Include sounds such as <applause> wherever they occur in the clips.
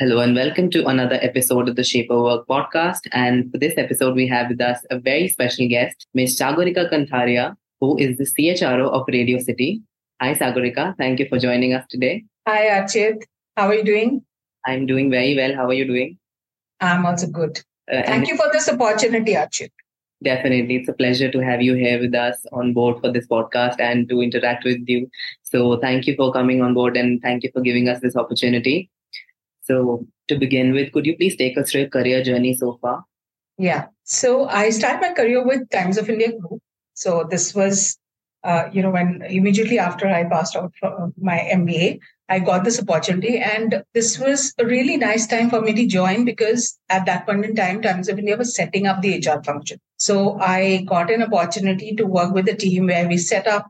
Hello and welcome to another episode of the Shape of Work podcast. And for this episode, we have with us a very special guest, Ms. Sagorika Kantharia, who is the CHRO of Radio City. Hi, Sagorika. Thank you for joining us today. Hi, Archit. How are you doing? I'm doing very well. How are you doing? I'm also good. Uh, Thank you for this opportunity, Archit. Definitely. It's a pleasure to have you here with us on board for this podcast and to interact with you. So thank you for coming on board and thank you for giving us this opportunity. So to begin with, could you please take us through your career journey so far? Yeah. So I started my career with Times of India Group. So this was, uh, you know, when immediately after I passed out from my MBA, I got this opportunity. And this was a really nice time for me to join because at that point in time, Times of India was setting up the HR function. So I got an opportunity to work with a team where we set up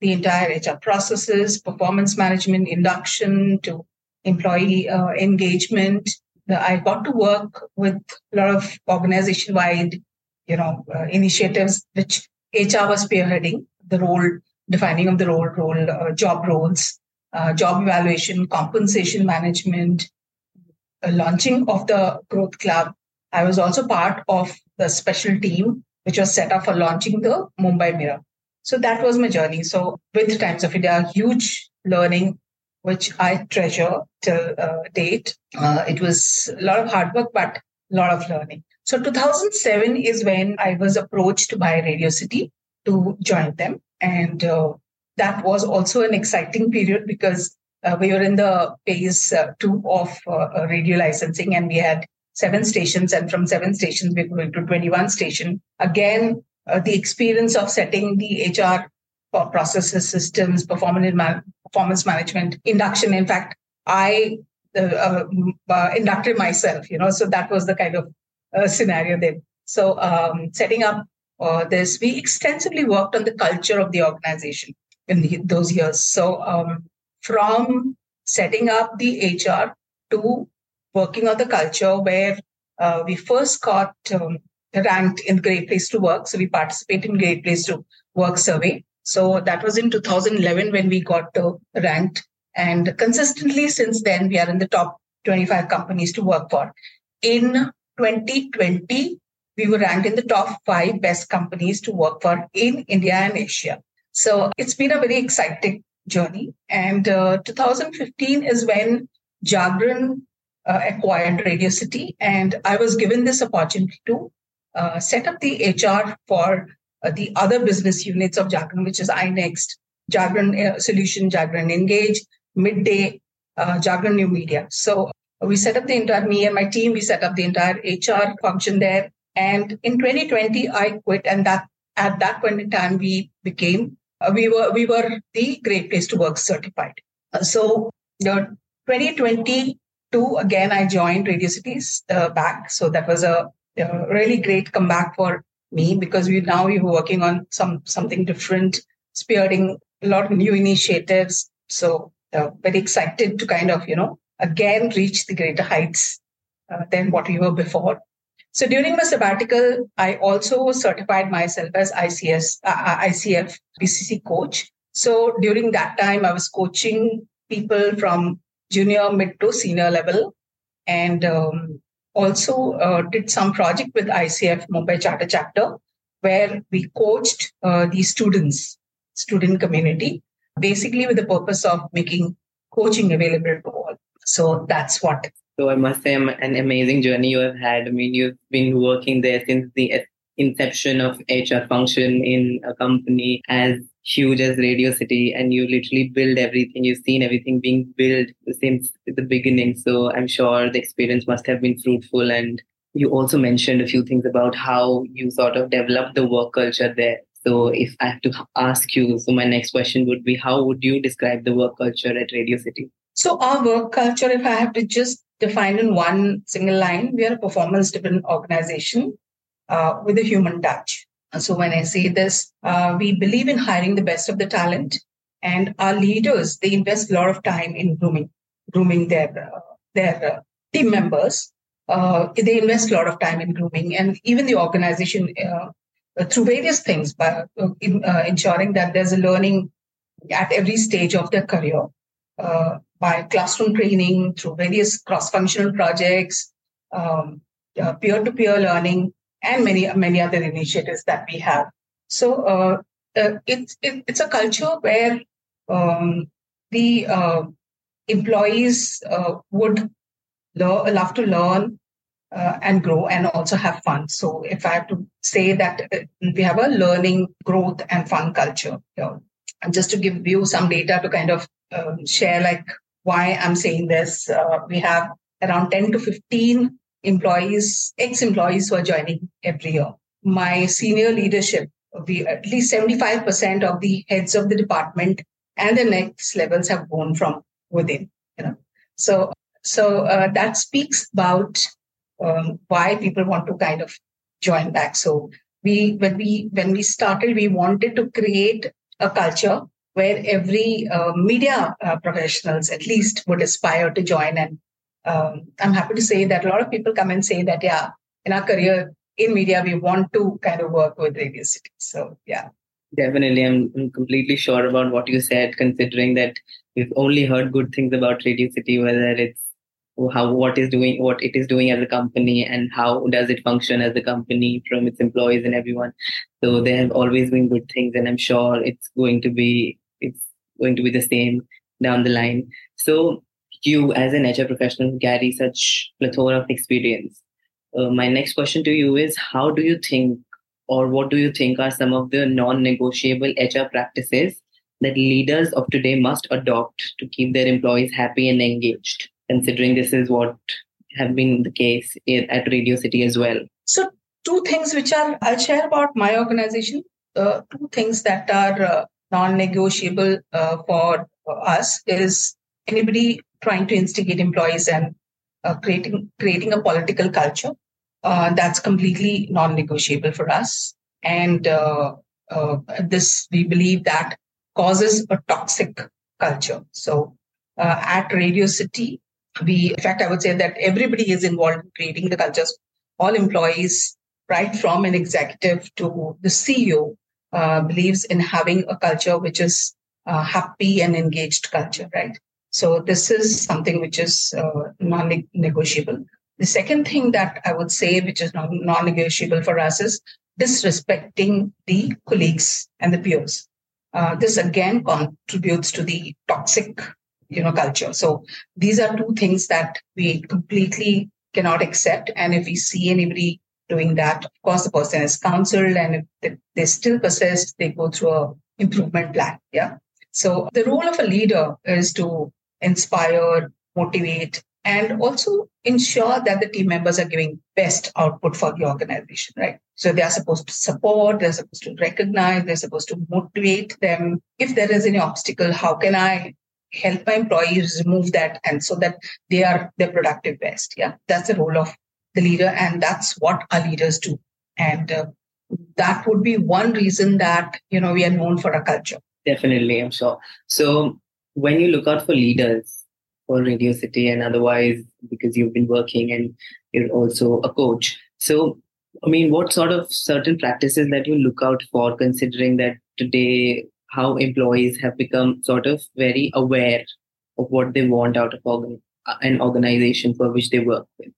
the entire HR processes, performance management, induction to employee uh, engagement. I got to work with a lot of organization wide, you know, uh, initiatives which HR was spearheading the role, defining of the role, role, uh, job roles, uh, job evaluation, compensation management, launching of the Growth Club. I was also part of the special team which was set up for launching the Mumbai Mirror. So that was my journey. So with Times of India, huge learning, which I treasure till uh, date. Uh, it was a lot of hard work, but a lot of learning. So 2007 is when I was approached by Radio City to join them. And uh, that was also an exciting period because uh, we were in the phase uh, two of uh, radio licensing and we had seven stations and from seven stations we went to 21 station again the experience of setting the hr processes systems performance, man- performance management induction in fact i uh, inducted myself you know so that was the kind of scenario there so um, setting up this we extensively worked on the culture of the organization in the, those years. So um, from setting up the HR to working on the culture where uh, we first got um, ranked in Great Place to Work. So we participated in Great Place to Work survey. So that was in 2011 when we got uh, ranked. And consistently since then, we are in the top 25 companies to work for. In 2020, we were ranked in the top five best companies to work for in India and Asia. So it's been a very exciting journey. And uh, 2015 is when Jagran uh, acquired Radio City, and I was given this opportunity to uh, set up the HR for the other business units of Jagran, which is iNext, Jagran uh, Solution, Jagran Engage, Midday, uh, Jagran New Media. So we set up the entire, me and my team, we set up the entire HR function there. And in 2020, I quit, and that at that point in time, we became uh, we were we were the Great Place to Work certified. Uh, so, know, 2022 again, I joined Radio Cities uh, back. So that was a, really great comeback for me because we now we were working on some something different, spearheading a lot of new initiatives. So uh, very excited to kind of you know again reach the greater heights uh, than what we were before. So during my sabbatical, I also certified myself as ICS, uh, uh ICF PCC coach. So during that time, I was coaching people from junior, mid to senior level, and um, also uh, did some project with ICF Mumbai Charter Chapter, where we coached uh, the students, student community, basically with the purpose of making coaching available to all. So that's what so I must say, an amazing journey you have had. I mean, you've been working there since the inception of HR function in a company as huge as Radio City, and you literally build everything. You've seen everything being built since the beginning. So I'm sure the experience must have been fruitful. And you also mentioned a few things about how you sort of developed the work culture there. So if I have to ask you, so my next question would be, how would you describe the work culture at Radio City? So our work culture, if I have to just define in one single line, we are a performance-driven organization uh, with a human touch. So when I say this, uh, we believe in hiring the best of the talent, and our leaders they invest a lot of time in grooming, grooming their uh, their uh, team members. Uh, they invest a lot of time in grooming, and even the organization uh, through various things by in, ensuring that there's a learning at every stage of their career by classroom training through various cross-functional projects, um, peer-to-peer learning, and many many other initiatives that we have. So uh, uh, it's it, it's a culture where um, the uh, employees uh, would lo- love to learn uh, and grow and also have fun. So if I have to say that uh, we have a learning, growth, and fun culture. And just to give you some data to kind of um, share like why I'm saying this, we have around 10 to 15 employees, ex-employees who are joining every year. My senior leadership, we at least 75% of the heads of the department and the next levels have grown from within. You know, so so uh, that speaks about um, why people want to kind of join back. So we when we when we started, we wanted to create a culture where every uh, media uh, professionals at least would aspire to join and um, I'm happy to say that a lot of people come and say that, yeah, in our career in media, we want to kind of work with Radio City. So, yeah. Definitely. I'm, I'm completely sure about what you said, considering that we've only heard good things about Radio City, whether it's how what is doing what it is doing as a company and how does it function as a company from its employees and everyone so there have always been good things and i'm sure it's going to be it's going to be the same down the line so you as an HR professional who carry such plethora of experience. Uh, my next question to you is how do you think or what do you think are some of the non-negotiable HR practices that leaders of today must adopt to keep their employees happy and engaged, considering this is what have been the case at Radio City as well? So, two things which are I'll share about my organization. Uh, two things that are uh, non-negotiable uh, for us is anybody trying to instigate employees and uh, creating creating a political culture. Uh, that's completely non-negotiable for us, and uh, uh this we believe that causes a toxic culture. So uh, at Radio City, we in fact I would say that everybody is involved in creating the cultures. All employees, right from an executive to the CEO, uh, believes in having a culture which is happy and engaged culture, right? So this is something which is uh, non-negotiable. The second thing that I would say, which is non-negotiable for us, is disrespecting the colleagues and the peers. Uh, this again contributes to the toxic, you know, culture. So these are two things that we completely cannot accept. And if we see anybody doing that, of course, the person is counseled, and if they still persist, they go through a improvement plan. Yeah. So the role of a leader is to inspire, motivate, and also ensure that the team members are giving best output for the organization, right? So they are supposed to support, they're supposed to recognize, they're supposed to motivate them. If there is any obstacle, how can I help my employees remove that and so that they are their productive best? Yeah, that's the role of the leader, and that's what our leaders do. And uh, that would be one reason that you know we are known for our culture. Definitely, I'm sure. So when you look out for leaders for Radio City and otherwise, because you've been working and you're also a coach. So, I mean, what sort of certain practices that you look out for, considering that today how employees have become sort of very aware of what they want out of organ- an organization for which they work with.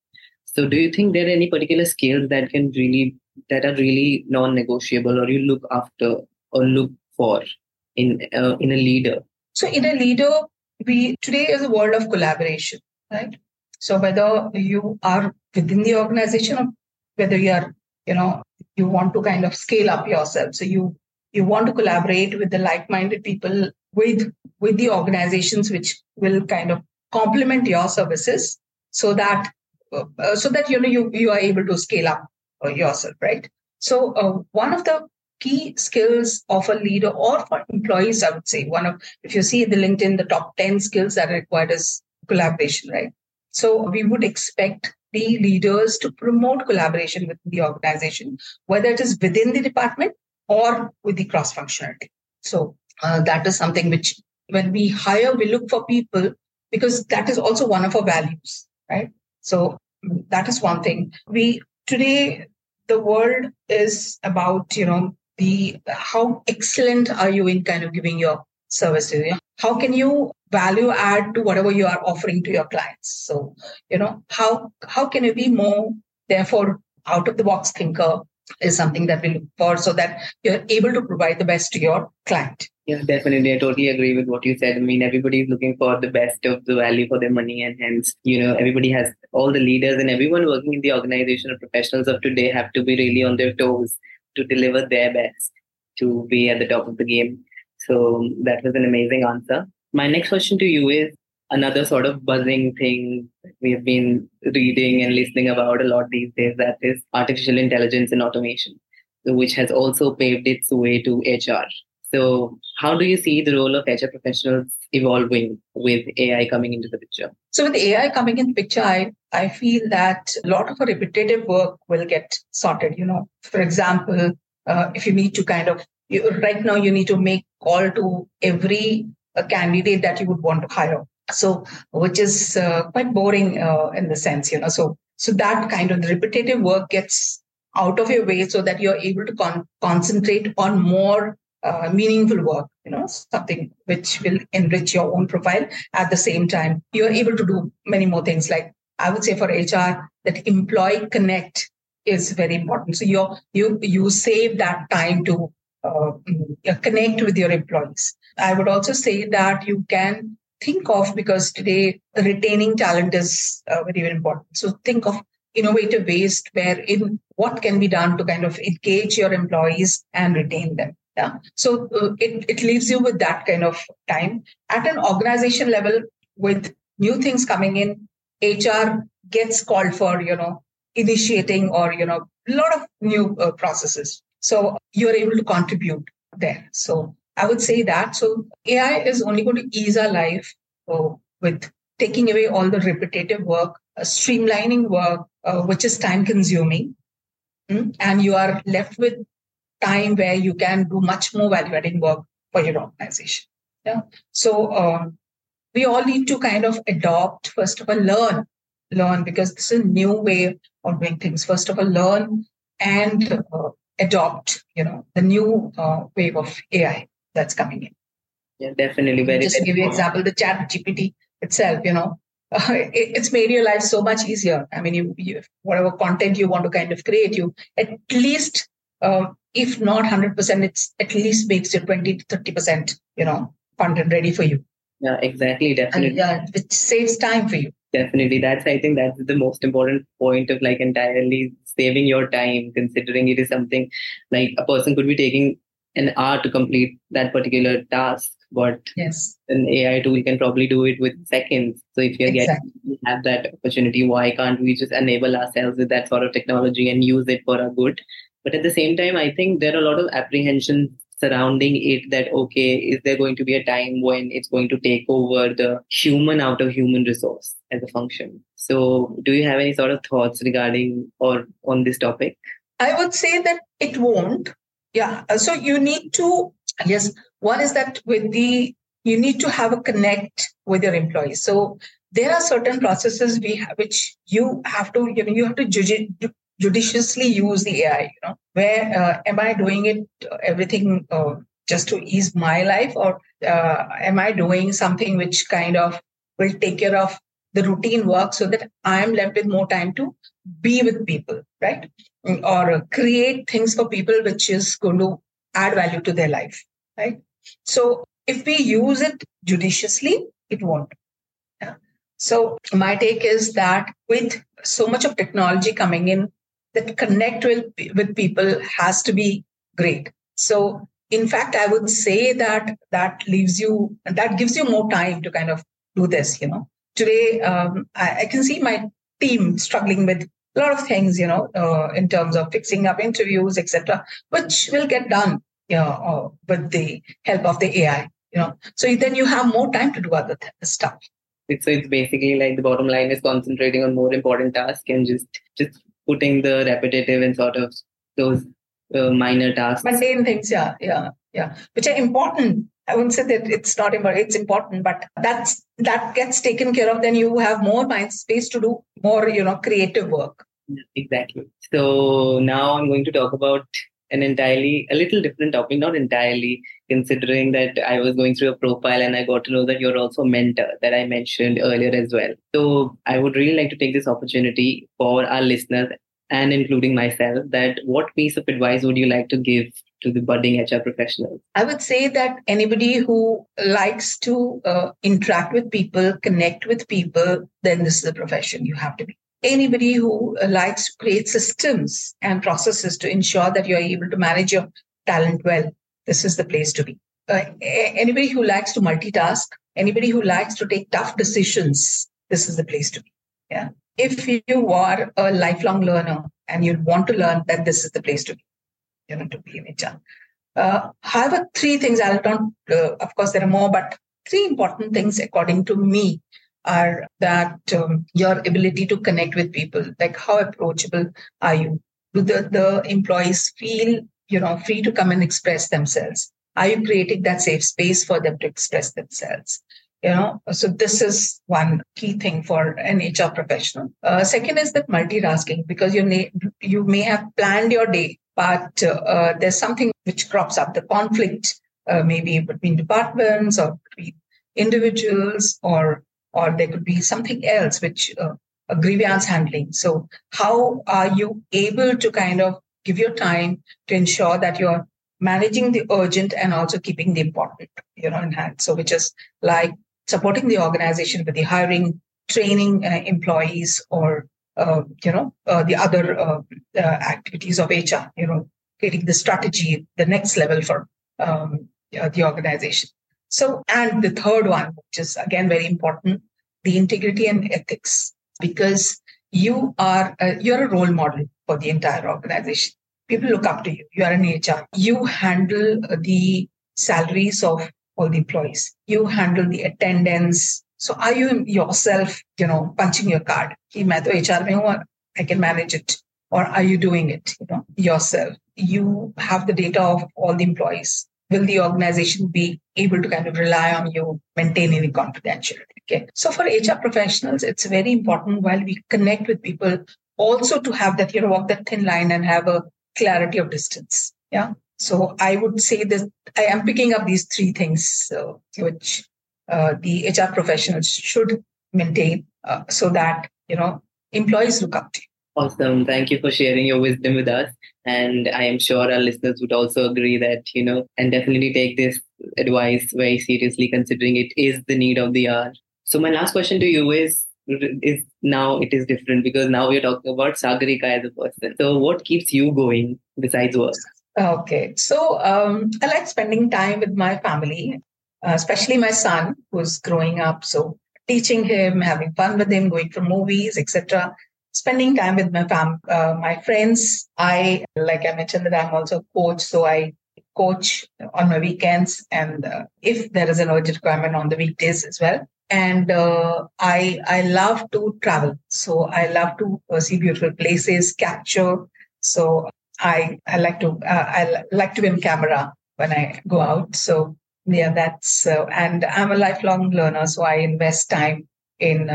So, do you think there are any particular skills that can really that are really non-negotiable, or you look after or look for in uh, in a leader so in a leader, we today is a world of collaboration, right? So whether you are within the organization or whether you are, you know, you want to kind of scale up yourself. So you you want to collaborate with the like-minded people with with the organizations which will kind of complement your services so that uh, so that you know you you are able to scale up uh, yourself right so uh, one of the key skills of a leader or for employees, I would say. One of, if you see the LinkedIn, the top 10 skills that are required is collaboration, right? So we would expect the leaders to promote collaboration within the organization, whether it is within the department or with the cross functionality. So uh, that is something which, when we hire, we look for people because that is also one of our values, right? So that is one thing. We today the world is about you know the how excellent are you in kind of giving your services how can you value add to whatever you are offering to your clients so you know how how can you be more therefore out of the box thinker is something that we look for so that you're able to provide the best to your client yeah, definitely. I totally agree with what you said. I mean, everybody is looking for the best of the value for their money, and hence, you know, everybody has all the leaders and everyone working in the organization or professionals of today have to be really on their toes to deliver their best to be at the top of the game. So that was an amazing answer. My next question to you is another sort of buzzing thing we have been reading and listening about a lot these days that is artificial intelligence and automation, which has also paved its way to HR. So, how do you see the role of HR professionals evolving with AI coming into the picture? So, with AI coming in the picture, I, I feel that a lot of repetitive work will get sorted. You know, for example, uh, if you need to kind of you, right now you need to make call to every uh, candidate that you would want to hire. So, which is uh, quite boring uh, in the sense, you know. So, so that kind of repetitive work gets out of your way so that you're able to con- concentrate on more uh, meaningful work, you know, something which will enrich your own profile. At the same time, you're able to do many more things. Like I would say for HR, that employee connect is very important. So you you you save that time to uh, mm, connect with your employees. I would also say that you can think of because today retaining talent is uh, very, very important. So think of innovative ways where in what can be done to kind of engage your employees and retain them. Yeah. So uh, it, it leaves you with that kind of time. At an organization level, with new things coming in, HR gets called for, you know, initiating or, you know, a lot of new uh, processes. So you're able to contribute there. So I would say that. So AI is only going to ease our life uh, with taking away all the repetitive work, uh, streamlining work, uh, which is time consuming. Mm? And you are left with time where you can do much more value adding work for your organization. Yeah. So uh, we all need to kind of adopt, first of all, learn, learn because this is a new way of doing things. First of all, learn and uh, adopt, you know, the new uh, wave of AI that's coming in. Yeah, definitely. Very Just to give you an example, the ChatGPT itself, you know, uh, <laughs> it, it's made your life so much easier. I mean, you, you, whatever content you want to kind of create, you at least uh, if not 100%, it's at least makes it 20 to 30%, you know, content ready for you. Yeah, exactly. Definitely. And, uh, which saves time for you. Definitely. That's, I think that's the most important point of like entirely saving your time, considering it is something like a person could be taking an hour to complete that particular task but yes an ai tool can probably do it with seconds so if you're exactly. getting have that opportunity why can't we just enable ourselves with that sort of technology and use it for our good but at the same time, I think there are a lot of apprehensions surrounding it that, okay, is there going to be a time when it's going to take over the human out of human resource as a function? So, do you have any sort of thoughts regarding or on this topic? I would say that it won't. Yeah. Uh, so, you need to, yes, one is that with the, you need to have a connect with your employees. So, there are certain processes we have, which you have to you know you have to judge it, judiciously use the AI. You know, where uh, am I doing it uh, everything uh, just to ease my life, or uh, am I doing something which kind of will take care of the routine work so that I'm left with more time to be with people, right? Or create things for people which is going to add value to their life, right? So if we use it judiciously, it won't. So my take is that with so much of technology coming in, that connect with, with people has to be great. So in fact, I would say that that leaves you, that gives you more time to kind of do this, you know. Today, um, I, I, can see my team struggling with a lot of things, you know, uh, in terms of fixing up interviews, etc., which will get done you know, uh, with the help of the AI. You know, so then you have more time to do other th- stuff. So it's basically like the bottom line is concentrating on more important tasks and just just putting the repetitive and sort of those uh, minor tasks. Mundane things, yeah, yeah, yeah, which are important. I wouldn't say that it's not important; it's important, but that's that gets taken care of. Then you have more mind space to do more, you know, creative work. Exactly. So now I'm going to talk about an entirely a little different topic, not entirely, considering that I was going through a profile and I got to know that you're also a mentor that I mentioned earlier as well. So I would really like to take this opportunity for our listeners and including myself that what piece of advice would you like to give to the budding HR professionals? I would say that anybody who likes to uh, interact with people, connect with people, then this is the profession you have to be anybody who likes to create systems and processes to ensure that you're able to manage your talent well, this is the place to be. Uh, anybody who likes to multitask, anybody who likes to take tough decisions, this is the place to be. Yeah. If you are a lifelong learner and you want to learn, then this is the place to be. You know, to be in HR. Uh, however, three things I'll not. Uh, of course, there are more, but three important things according to me are that um, your ability to connect with people like how approachable are you? Do the, the employees feel you know free to come and express themselves? Are you creating that safe space for them to express themselves? You know so this is one key thing for an hr professional. Uh, second is that multitasking because you may you may have planned your day but uh, there's something which crops up the conflict uh, maybe between departments or between individuals or or there could be something else which uh, a grievance handling. So how are you able to kind of give your time to ensure that you're managing the urgent and also keeping the important you know in hand? So which is like supporting the organization with the hiring training uh, employees or uh, you know uh, the other uh, uh, activities of hr you know creating the strategy the next level for um, the organization so, and the third one, which is again very important, the integrity and ethics, because you are a, you're a role model for the entire organization. People look up to you. You are an HR. You handle the salaries of all the employees. You handle the attendance. So, are you yourself, you know, punching your card? I can manage it. Or are you doing it, you know, yourself? You have the data of all the employees will the organization be able to kind of rely on you maintaining the confidentiality? Okay. So for hr professionals it's very important while we connect with people also to have that you know walk that thin line and have a clarity of distance. Yeah. So i would say that i am picking up these three things uh, which uh, the hr professionals should maintain uh, so that you know employees look up to you Awesome. Thank you for sharing your wisdom with us. And I am sure our listeners would also agree that, you know, and definitely take this advice very seriously, considering it is the need of the hour. So, my last question to you is is now it is different because now we're talking about Sagorika as a person. So, what keeps you going besides work? Okay. So, um, I like spending time with my family, uh, especially my son who's growing up. So, teaching him, having fun with him, going for movies, etc spending time with my fam, uh, my friends. I, like I mentioned, that I'm also a coach, so I coach on my weekends, and uh, if there is an urgent requirement on the weekdays as well. And uh, I I love to travel, so I love to uh, see beautiful places, capture. So I I like to uh, I like to be in camera when I go out. So yeah, that's uh, and I'm a lifelong learner, so I invest time in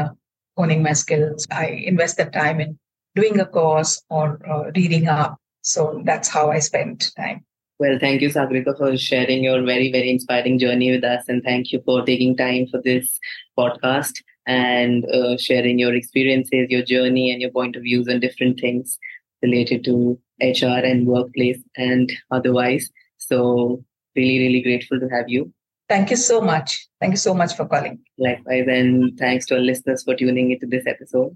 honing my skills. I invest that time in doing a course or uh, reading up. So that's how I spend time. Well, thank you, Sagorika, for sharing your very, very inspiring journey with us. And thank you for taking time for this podcast and uh, sharing your experiences, your journey, and your point of views on different things related to HR and workplace and otherwise. So, really, really grateful to have you. Thank you so much. Thank you so much for calling. Likewise, and thanks to our listeners for tuning into this episode.